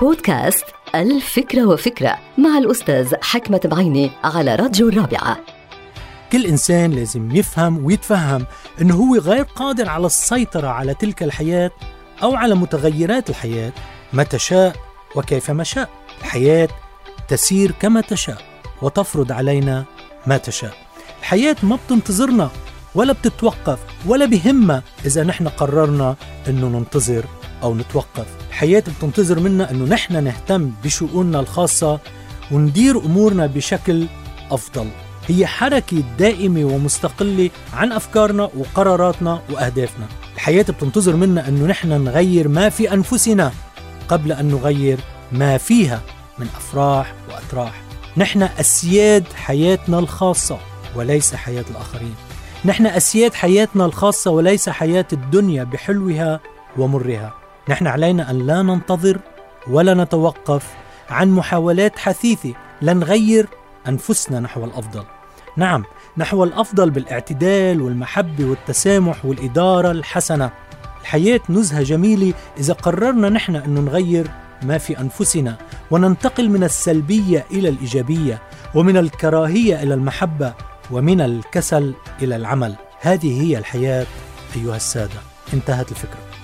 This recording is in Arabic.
بودكاست الفكرة وفكرة مع الأستاذ حكمة بعيني على راديو الرابعة. كل إنسان لازم يفهم ويتفهم أنه هو غير قادر على السيطرة على تلك الحياة أو على متغيرات الحياة. متى شاء وكيفما شاء. الحياة تسير كما تشاء وتفرض علينا ما تشاء الحياة ما بتنتظرنا ولا بتتوقف ولا بهمة إذا نحن قررنا أنه ننتظر أو نتوقف. الحياة بتنتظر منا أنه نحن نهتم بشؤوننا الخاصة وندير أمورنا بشكل أفضل. هي حركة دائمة ومستقلة عن أفكارنا وقراراتنا وأهدافنا. الحياة بتنتظر منا أنه نحن نغير ما في أنفسنا قبل أن نغير ما فيها من أفراح وأتراح نحن أسياد حياتنا الخاصة وليس حياة الآخرين. نحن أسياد حياتنا الخاصة وليس حياة الدنيا بحلوها ومرها. نحن علينا أن لا ننتظر ولا نتوقف عن محاولات حثيثة. لنغير أنفسنا نحو الأفضل. نعم نحو الأفضل بالاعتدال والمحبة والتسامح والإدارة الحسنة. الحياة نزهة جميلة إذا قررنا نحن أن نغير ما في أنفسنا وننتقل من السلبية إلى الإيجابية ومن الكراهية إلى المحبة ومن الكسل إلى العمل. هذه هي الحياة أيها السادة. انتهت الفكرة.